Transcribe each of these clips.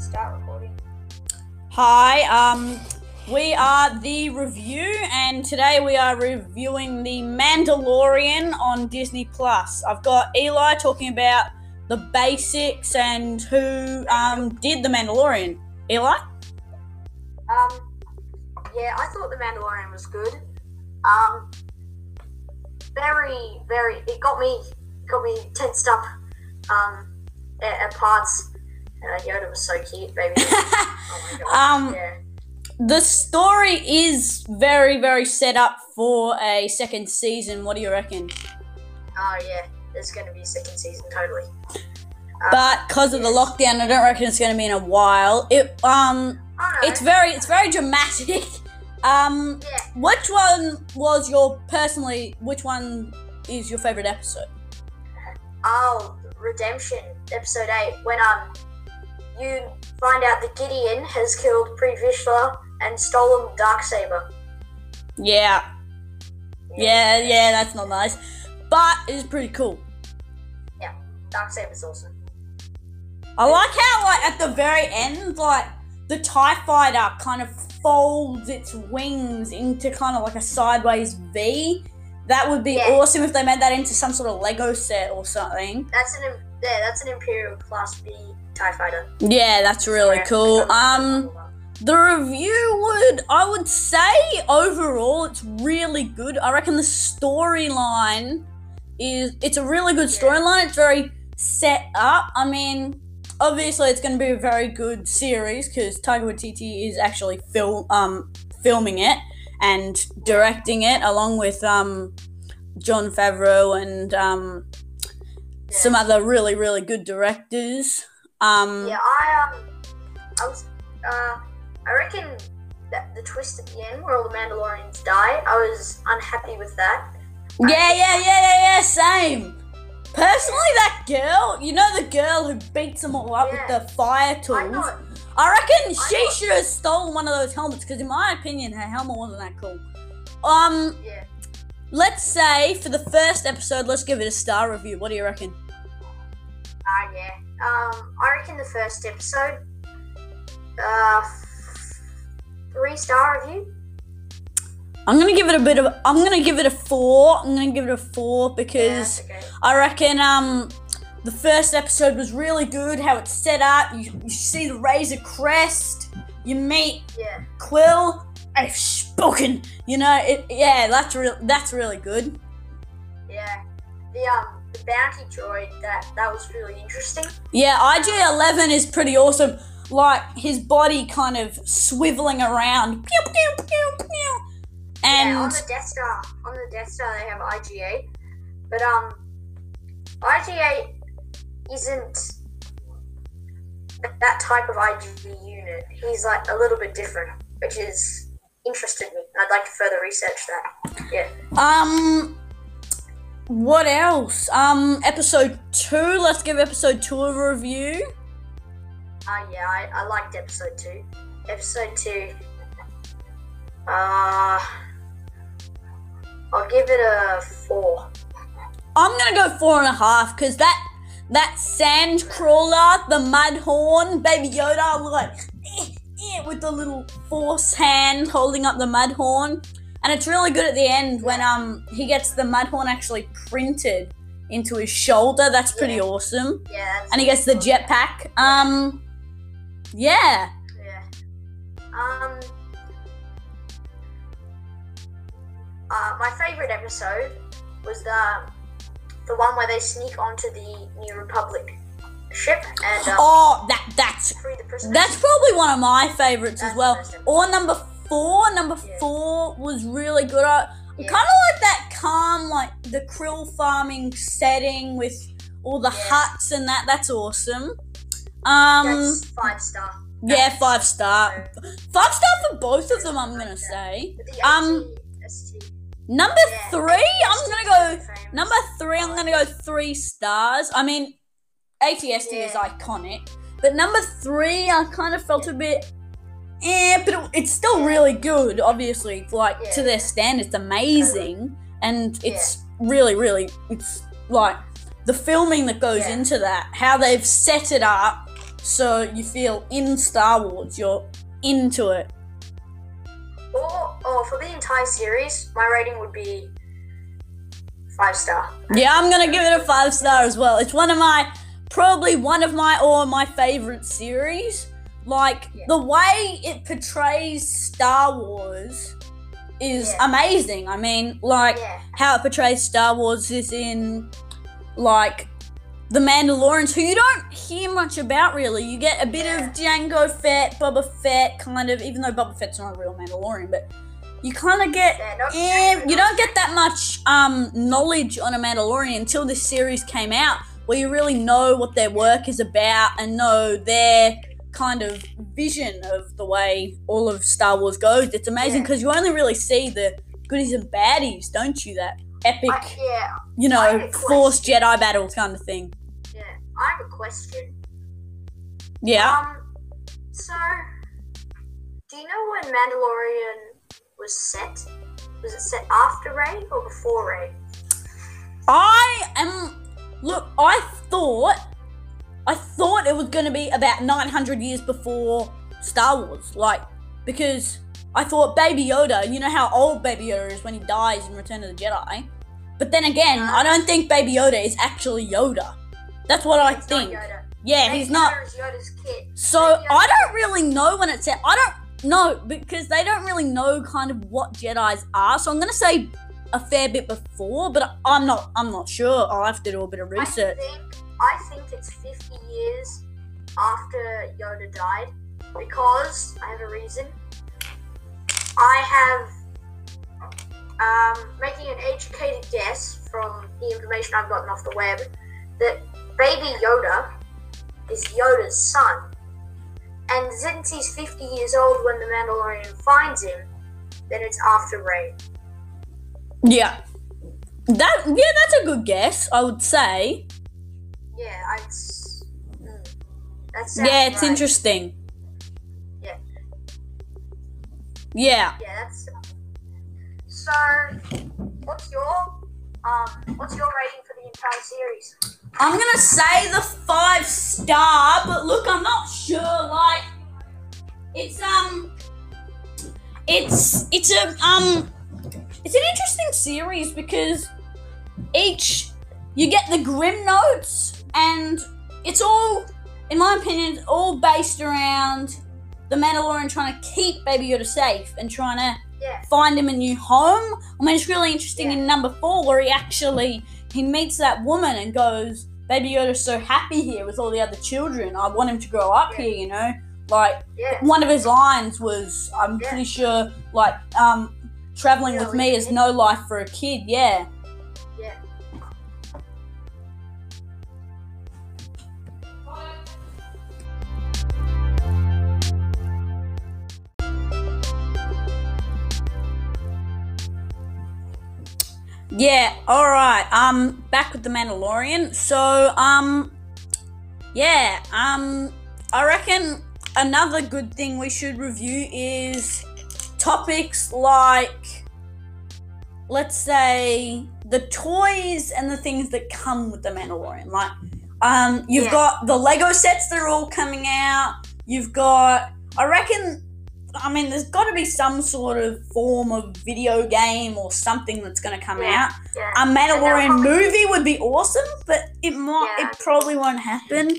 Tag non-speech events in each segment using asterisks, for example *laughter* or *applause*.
Start recording. Hi, um, we are the review, and today we are reviewing the Mandalorian on Disney Plus. I've got Eli talking about the basics and who um, did the Mandalorian. Eli? Um, yeah, I thought the Mandalorian was good. Um, very, very. It got me, got me tensed up. Um, at, at parts. Uh, Yoda was so cute, baby. *laughs* oh my god. Um, yeah. The story is very, very set up for a second season. What do you reckon? Oh yeah. There's going to be a second season, totally. Um, But because of the lockdown, I don't reckon it's going to be in a while. It um, know. it's very, it's very dramatic. *laughs* Um, Yeah. Which one was your personally? Which one is your favorite episode? Oh, Redemption, episode eight, when um you find out that Gideon has killed Pre Vizsla and stolen Dark Saber. Yeah, yeah, yeah. That's not nice, but it's pretty cool. Dark Saber's awesome. I like how, like, at the very end, like the Tie Fighter kind of folds its wings into kind of like a sideways V. That would be Yeah. awesome if they made that into some sort of Lego set or something. That's an yeah, that's an Imperial Class B Tie Fighter. Yeah, that's really I cool. Um. The review would, I would say, overall, it's really good. I reckon the storyline is, it's a really good storyline. It's very set up. I mean, obviously, it's going to be a very good series because Taika Waititi is actually film, um, filming it and directing it along with um, Jon Favreau and um, Yeah. some other really, really good directors. Um, Yeah, I um, I was uh, I reckon that the twist at the end where all the Mandalorians die, I was unhappy with that. Yeah, yeah, yeah, yeah, yeah, same. Personally, that girl, you know the girl who beats them all up Yeah. with the fire I tools? know. I reckon I she should have stolen one of those helmets because, in my opinion, her helmet wasn't that cool. Um, Yeah. let's say for the first episode, let's give it a star review. What do you reckon? Ah, yeah. Um, I reckon the first episode, uh, three star review. I'm gonna give it a bit of. I'm gonna give it a four. I'm gonna give it a four because. that's okay. I reckon um the first episode was really good. How it's set up. You, you see the Razor Crest. You meet Yeah. Kuiil. I've spoken. You know it. Yeah, that's real. That's really good. Yeah. The um bounty droid that that was really interesting. Yeah, IG11 is pretty awesome. Like his body kind of swiveling around. Pew, pew, pew, pew. yeah, on And the Death Star, on the Death Star they have IG8, but um, IG8 isn't that type of IG unit. He's like a little bit different, which is interested me. I'd like to further research that. Yeah. um, what else? Um, episode two. Let's give episode two a review. Uh, yeah, I, I liked episode two. Episode two. Uh, I'll give it a four. I'm gonna go four and a half because that that sand crawler, the mud horn, baby Yoda, like eh, eh, with the little force hand holding up the mud horn, and it's really good at the end when um he gets the mud horn actually printed into his shoulder. That's pretty Yeah. awesome, Yeah. That's and he gets the jetpack. Um, yeah, Yeah. Um. Uh, my favorite episode was the the one where they sneak onto the New Republic ship and um, oh that that's free the prisoners. That's probably one of my favorites as well. the best episode. Or number four. Number Yeah. four was really good. I Yeah. kind of like that calm, like the krill farming setting with all the Yeah. huts and that. That's awesome. Um, That's five star. yeah, five star. Five star for both of them. I'm gonna say. Um. Number three. I'm gonna go. Number three. I'm gonna go three stars. I mean, ATST is iconic, but number three, I kind of felt a bit. Eh, but it, it's still really good. Obviously, like to their standards, it's amazing, and it's really, really, it's like the filming that goes Yeah. into that, how they've set it up, so you feel in Star Wars. You're into it. Or, or for the entire series, my rating would be five star. Yeah, I'm gonna give it a five star as well. It's one of my probably one of my or my favorite series. Like Yeah. the way it portrays Star Wars is Yeah. amazing. I mean, like Yeah. how it portrays Star Wars is in like the Mandalorians, who you don't hear much about really. You get a bit of Jango Fett, Boba Fett, kind of, even though Boba Fett's not a real Mandalorian, but you kind of get Yeah, you don't get that much um, knowledge on a Mandalorian until this series came out, where you really know what their work is about and know their kind of vision of the way all of Star Wars goes. It's amazing Yeah. because you only really see the goodies and baddies, don't you? That epic, I, yeah, you know, Force Jedi battle kind of thing. yeah. I have a question. Yeah. Um, so, do you know when Mandalorian was set? Was it set after Ray or before Ray? I am. Look, I thought. I thought it was going to be about 900 years before Star Wars. Like, because I thought Baby Yoda, you know how old Baby Yoda is when he dies in Return of the Jedi? But then again, I uh-huh. don't think Baby Yoda is actually Yoda. That's what I It's think. Yeah, Baby he's not. Yoda is Yoda's kid. So I don't really know when it's set. I don't know because they don't really know kind of what Jedi's are. So I'm gonna say a fair bit before, but I'm not. I'm not sure. I'll have to do a bit of research. I think I think it's 50 years after Yoda died because I have a reason. I have um, making an educated guess from the information I've gotten off the web that Baby Yoda is Yoda's son. And since he's 50 years old when the Mandalorian finds him, then it's after Ray. Yeah. That yeah, that's a good guess. I would say. Yeah, I. mm, that Yeah, it's right. interesting. Yeah. Yeah. Yeah, that's. So, what's your um, what's your rating for the entire series? I'm gonna say the five star, but look, I'm not sure. Like, it's um, it's it's a um, it's an interesting series because each you get the grim notes, and it's all, in my opinion, all based around the Mandalorian trying to keep Baby Yoda safe and trying to Yeah, find him a new home. I mean, it's really interesting Yeah. in number four where he actually he meets that woman and goes, "Baby Yoda's so happy here with all the other children. I want him to grow up Yeah. here." You know, like one of his lines was, "I'm pretty sure, like, um, traveling with me is no life for a kid." Yeah. Yeah, all right. Um, back with the Mandalorian. So, um, yeah, um, I reckon another good thing we should review is topics like, let's say, the toys and the things that come with the Mandalorian. Like, um, you've Yeah. got the Lego sets that are all coming out. You've got, I reckon, I mean, there's got to be some sort of form of video game or something that's going to come Yeah. out. yeah. A Mandalorian movie would be awesome, but it might, Yeah. it probably won't happen.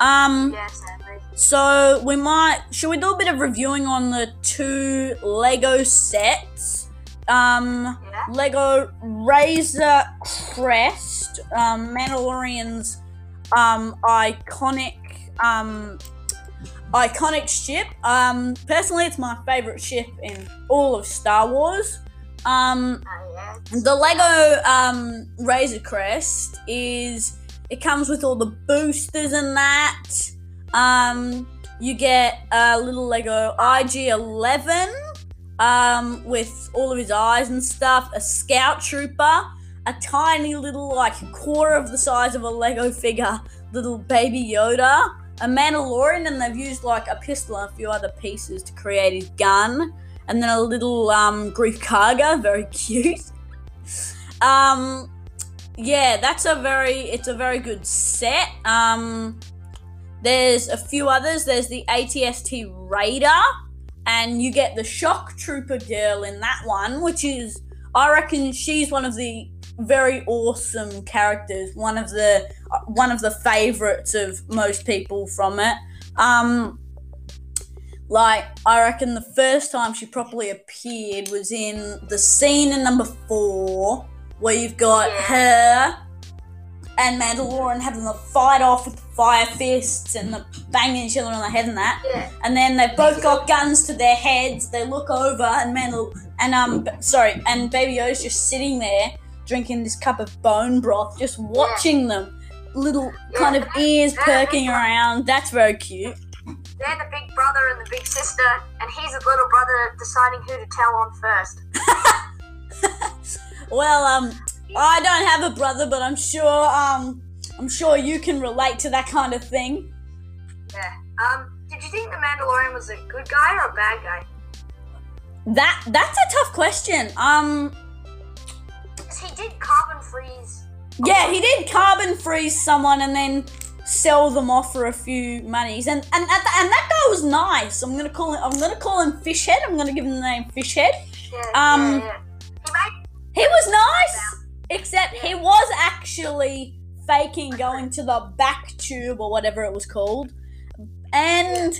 Um, Yeah, sadly. so we might, should we do a bit of reviewing on the two Lego sets? Um, Yeah. Lego Razor Crest, um, Mandalorian's um, iconic um, iconic ship. Um, personally, it's my favorite ship in all of Star Wars. Um, the Lego um, Razor Crest is it comes with all the boosters and that. Um, you get a little Lego IG11 um, with all of his eyes and stuff. A Scout Trooper, a tiny little like quarter of the size of a Lego figure, little Baby Yoda. A Mandalorian, and they've used like a pistol and a few other pieces to create his gun and then a little um, Greef Karga, *laughs* very cute. Um, yeah, that's a very it's a very good set. Um, There's a few others. There's the ATST Raider, and you get the Shock Trooper girl in that one, which is, I reckon, she's one of the very awesome characters. One of the one of the favorites of most people from it. Um, like I reckon the first time she properly appeared was in the scene in number four, where you've got her and Mandalorian having a fight off with fire fists and the banging each other on the head and that. Yeah. And then they've both got guns to their heads. They look over and Mandal and um sorry and Baby Yoda's just sitting there drinking this cup of bone broth, just watching them. Little kind of ears perking around. That's very cute. They're the big brother and the big sister, and he's the little brother deciding who to tell on first. *laughs* Well, um, I don't have a brother, but I'm sure, um, I'm sure you can relate to that kind of thing. Yeah. Um, did you think the Mandalorian was a good guy or a bad guy? That that's a tough question. Um, he did carbon freeze. yeah, he did carbon freeze someone and then sell them off for a few monies, and and that, and that guy was nice. I'm gonna call him. I'm gonna call him Fishhead. I'm gonna give him the name Fishhead. Yeah, Um, yeah, yeah. He He was nice, except he was actually faking going to the back tube or whatever it was called. And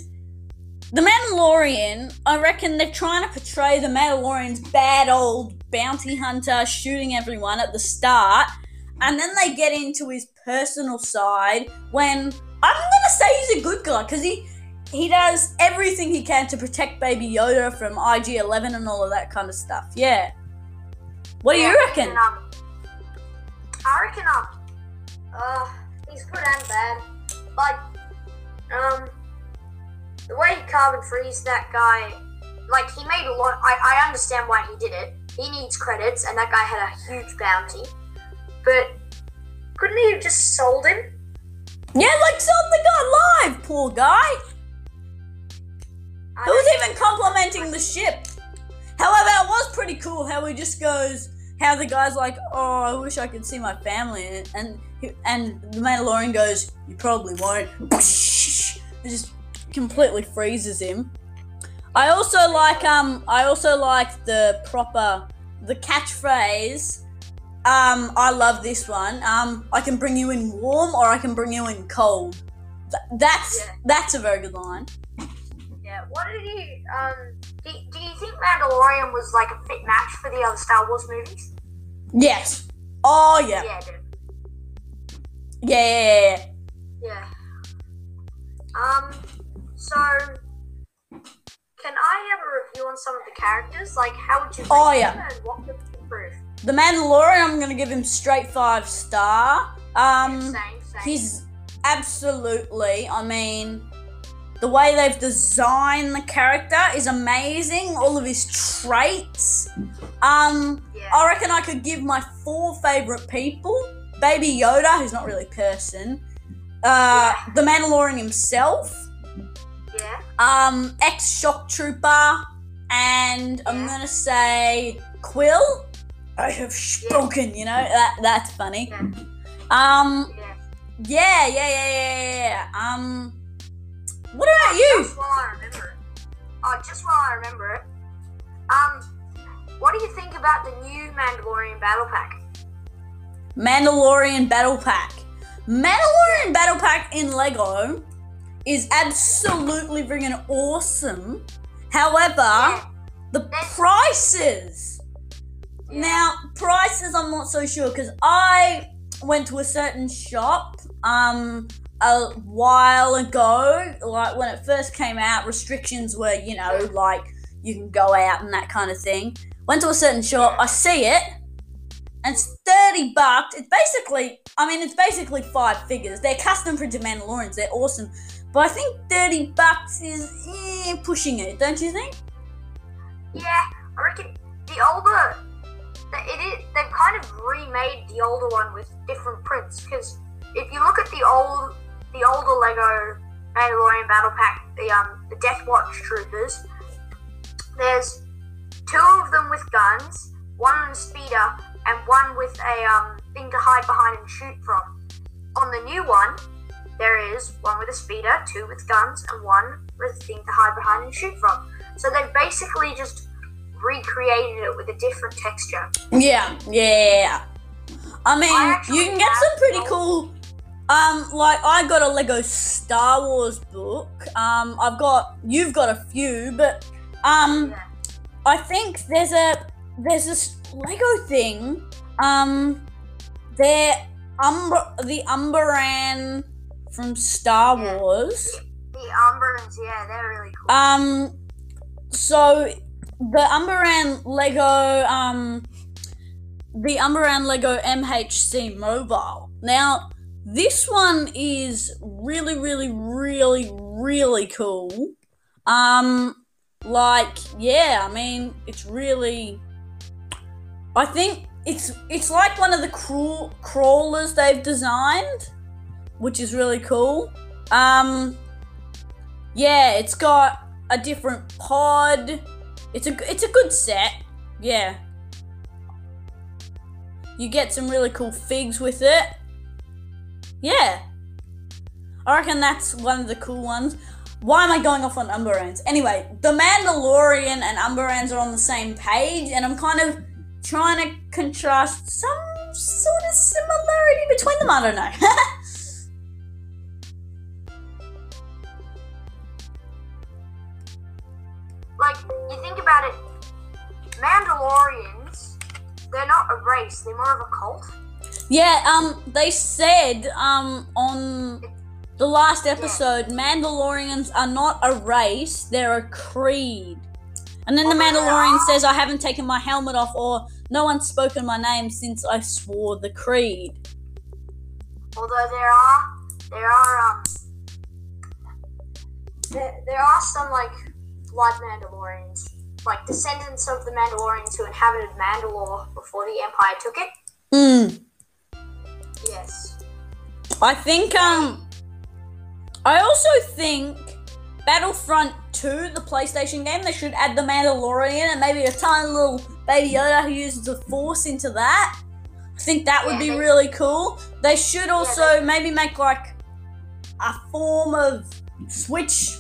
the Mandalorian, I reckon they're trying to portray the Mandalorian's bad old bounty hunter shooting everyone at the start, and then they get into his personal side when I'm gonna say he's a good guy because he he does everything he can to protect Baby Yoda from IG-11 and all of that kind of stuff. Yeah. What do you Yeah, reckon? and, um, I reckon um, uh, he's good and bad. Like, um, the way he carbon freeze that guy, like he made a lot. I I understand why he did it. He needs credits, and that guy had a huge bounty. But couldn't he have just sold him? Yeah, like sold the guy live, poor guy. I Who was even complimenting the ship? However, it was pretty cool how he just goes, how the guy's like, "Oh, I wish I could see my family," and and the Mandalorian goes, "You probably won't." *laughs* It just completely freezes him. I also like um, I also like the proper the catchphrase. Um, I love this one. Um, I can bring you in warm or I can bring you in cold. Th- that's Yeah. that's a very good line. Yeah. What did you um? Do, do you think Mandalorian was like a fit match for the other Star Wars movies? Yes. Oh yeah. Yeah. Yeah, yeah, yeah, Yeah. Um, so can I have a review on some of the characters? Like, how would you rate Oh, them yeah. and what could improve? The Mandalorian, I'm gonna give him straight five star. Um, same, same. he's absolutely. I mean, the way they've designed the character is amazing. All of his traits. Um, yeah. I reckon I could give my four favorite people: Baby Yoda, who's not really a person. Uh, the Mandalorian himself. Um, ex shock trooper, and I'm gonna say Kuiil. I have spoken. You know that that's funny. Yeah. Um, Yeah. yeah, yeah, yeah, yeah. Um, what about you? Just while I remember it. Oh, just while I remember it. Um, what do you think about the new Mandalorian battle pack? Mandalorian Battle Pack. Mandalorian Battle Pack in Lego is absolutely friggin' awesome. However, Yeah. the prices. Yeah. Now, prices, I'm not so sure because I went to a certain shop um a while ago. Like when it first came out, restrictions were, you know, like you can go out and that kind of thing. Went to a certain shop, I see it, and it's 30 bucks. It's basically, I mean, it's basically five figures. They're custom printed Mandalorians, they're awesome. But I think 30 bucks is eh, pushing it, don't you think? Yeah, I reckon the older, the, it is, they've kind of remade the older one with different prints. Because if you look at the old, the older Lego Mandalorian Battle Pack, the um, the Death Watch Troopers, there's two of them with guns, one on a speeder, and one with a um thing to hide behind and shoot from. On the new one, there characters, one with a speeder, two with guns, and one with a thing to hide behind and shoot from. So they basically just recreated it with a different texture. Yeah, yeah. I mean, I you can get some pretty cool. Um, like I got a Lego Star Wars book. Um, I've got you've got a few, but um, Yeah. I think there's a there's this Lego thing. Um, they're Umber the Umbaran from Star Yeah. Wars. The Umbarans, yeah, they're really cool. Um, so the Umbaran Lego, um, the Umbaran Lego MHC Mobile. Now, this one is really, really, really, really cool. Um, like, yeah, I mean, it's really. I think it's it's like one of the crawl- crawlers they've designed, which is really cool. Um, yeah, it's got a different pod. It's a it's a good set. Yeah. You get some really cool figs with it. Yeah. I reckon that's one of the cool ones. Why am I going off on Umbarans? Anyway, The Mandalorian and Umbarans are on the same page, and I'm kind of trying to contrast some sort of similarity between them. I don't know. *laughs* they're not a race, they're more of a cult. Yeah, um, they said um on the last episode, Mandalorians are not a race; they're a creed. And then the Mandalorian says, "I haven't taken my helmet off, or no one's spoken my name since I swore the creed." Although there are, there are, um, there, there are some, like, blood Mandalorians. Like, descendants of the Mandalorians who inhabited Mandalore before the Empire took it. Hmm. Yes. I think um I also think Battlefront 2, the PlayStation game, they should add the Mandalorian and maybe a tiny little baby Yoda who uses the force into that. I think that would Yeah, be really cool. They should also maybe make like a form of Switch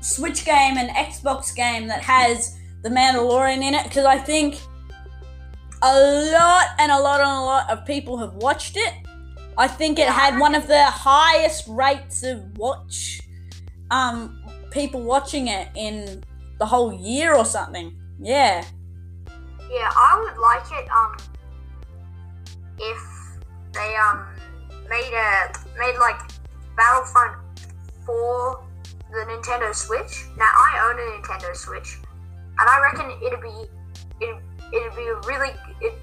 Switch game and Xbox game that has the Mandalorian in it because I think a lot and a lot and a lot of people have watched it. I think it had one of the highest rates of watch, um, people watching it in the whole year or something. Yeah. Yeah, I would like it, um, if they, um, made a, made, like, Battlefront for the Nintendo Switch. Now, I own a Nintendo Switch, and I reckon it'd be, it, it'd be a really, it,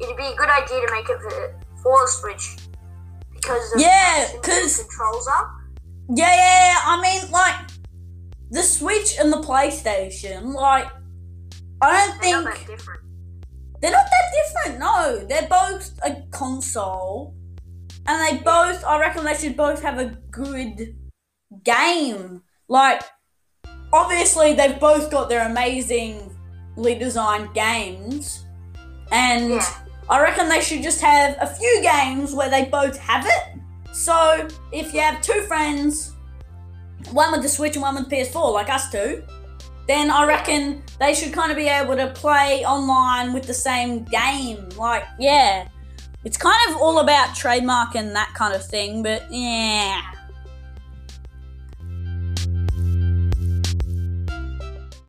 it'd be a good idea to make it for, for the Switch. Because of Yeah, how simple the 'cause- controls are. Yeah, yeah, yeah. I mean, like, the Switch and the PlayStation, like, I don't They're not think. that different. They're not that different, no. They're both a console. And they both, I reckon they should both have a good game. Like, obviously, they've both got their amazingly designed games. And Yeah. I reckon they should just have a few games where they both have it. So, if you have two friends, one with the Switch and one with the PS4, like us two, then I reckon they should kind of be able to play online with the same game. Like, yeah. It's kind of all about trademark and that kind of thing, but yeah.